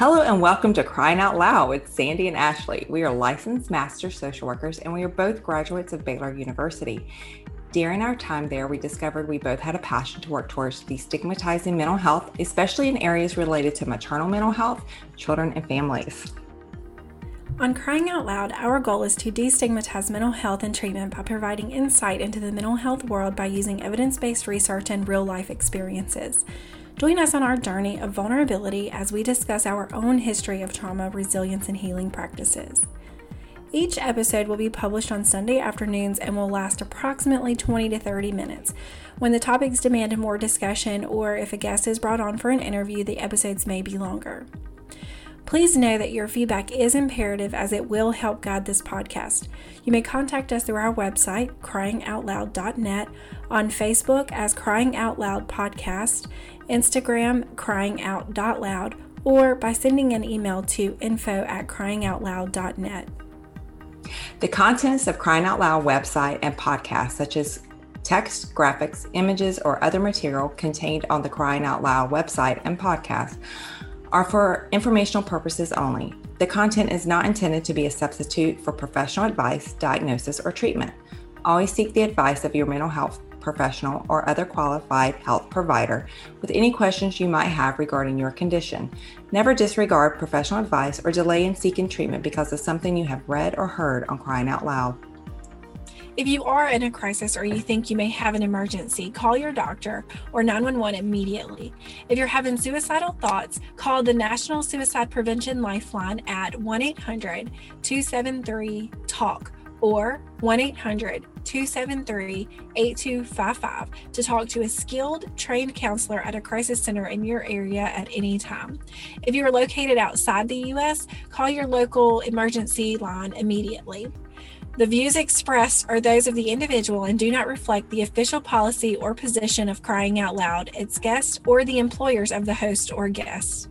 Hello and welcome to Crying Out Loud with Sandy and Ashley. We are licensed master social workers and we are both graduates of Baylor University. During our time there, we discovered we both had a passion to work towards destigmatizing mental health, especially in areas related to maternal mental health, children, and families. On Crying Out Loud, our goal is to destigmatize mental health and treatment by providing insight into the mental health world by using evidence based research and real life experiences. Join us on our journey of vulnerability as we discuss our own history of trauma, resilience, and healing practices. Each episode will be published on Sunday afternoons and will last approximately 20 to 30 minutes. When the topics demand more discussion or if a guest is brought on for an interview, the episodes may be longer. Please know that your feedback is imperative as it will help guide this podcast. You may contact us through our website, cryingoutloud.net, on Facebook as Crying Out Loud Podcast, Instagram, cryingout.loud, or by sending an email to info at cryingoutloud.net. The contents of Crying Out Loud website and podcast, such as text, graphics, images, or other material contained on the Crying Out Loud website and podcast, are for informational purposes only. The content is not intended to be a substitute for professional advice, diagnosis, or treatment. Always seek the advice of your mental health professional or other qualified health provider with any questions you might have regarding your condition. Never disregard professional advice or delay in seeking treatment because of something you have read or heard on Crying Out Loud. If you are in a crisis or you think you may have an emergency, call your doctor or 911 immediately. If you're having suicidal thoughts, call the National Suicide Prevention Lifeline at 1 800 273 TALK or 1 800 273 8255 to talk to a skilled, trained counselor at a crisis center in your area at any time. If you are located outside the U.S., call your local emergency line immediately. The views expressed are those of the individual and do not reflect the official policy or position of Crying Out Loud, its guests, or the employers of the host or guests.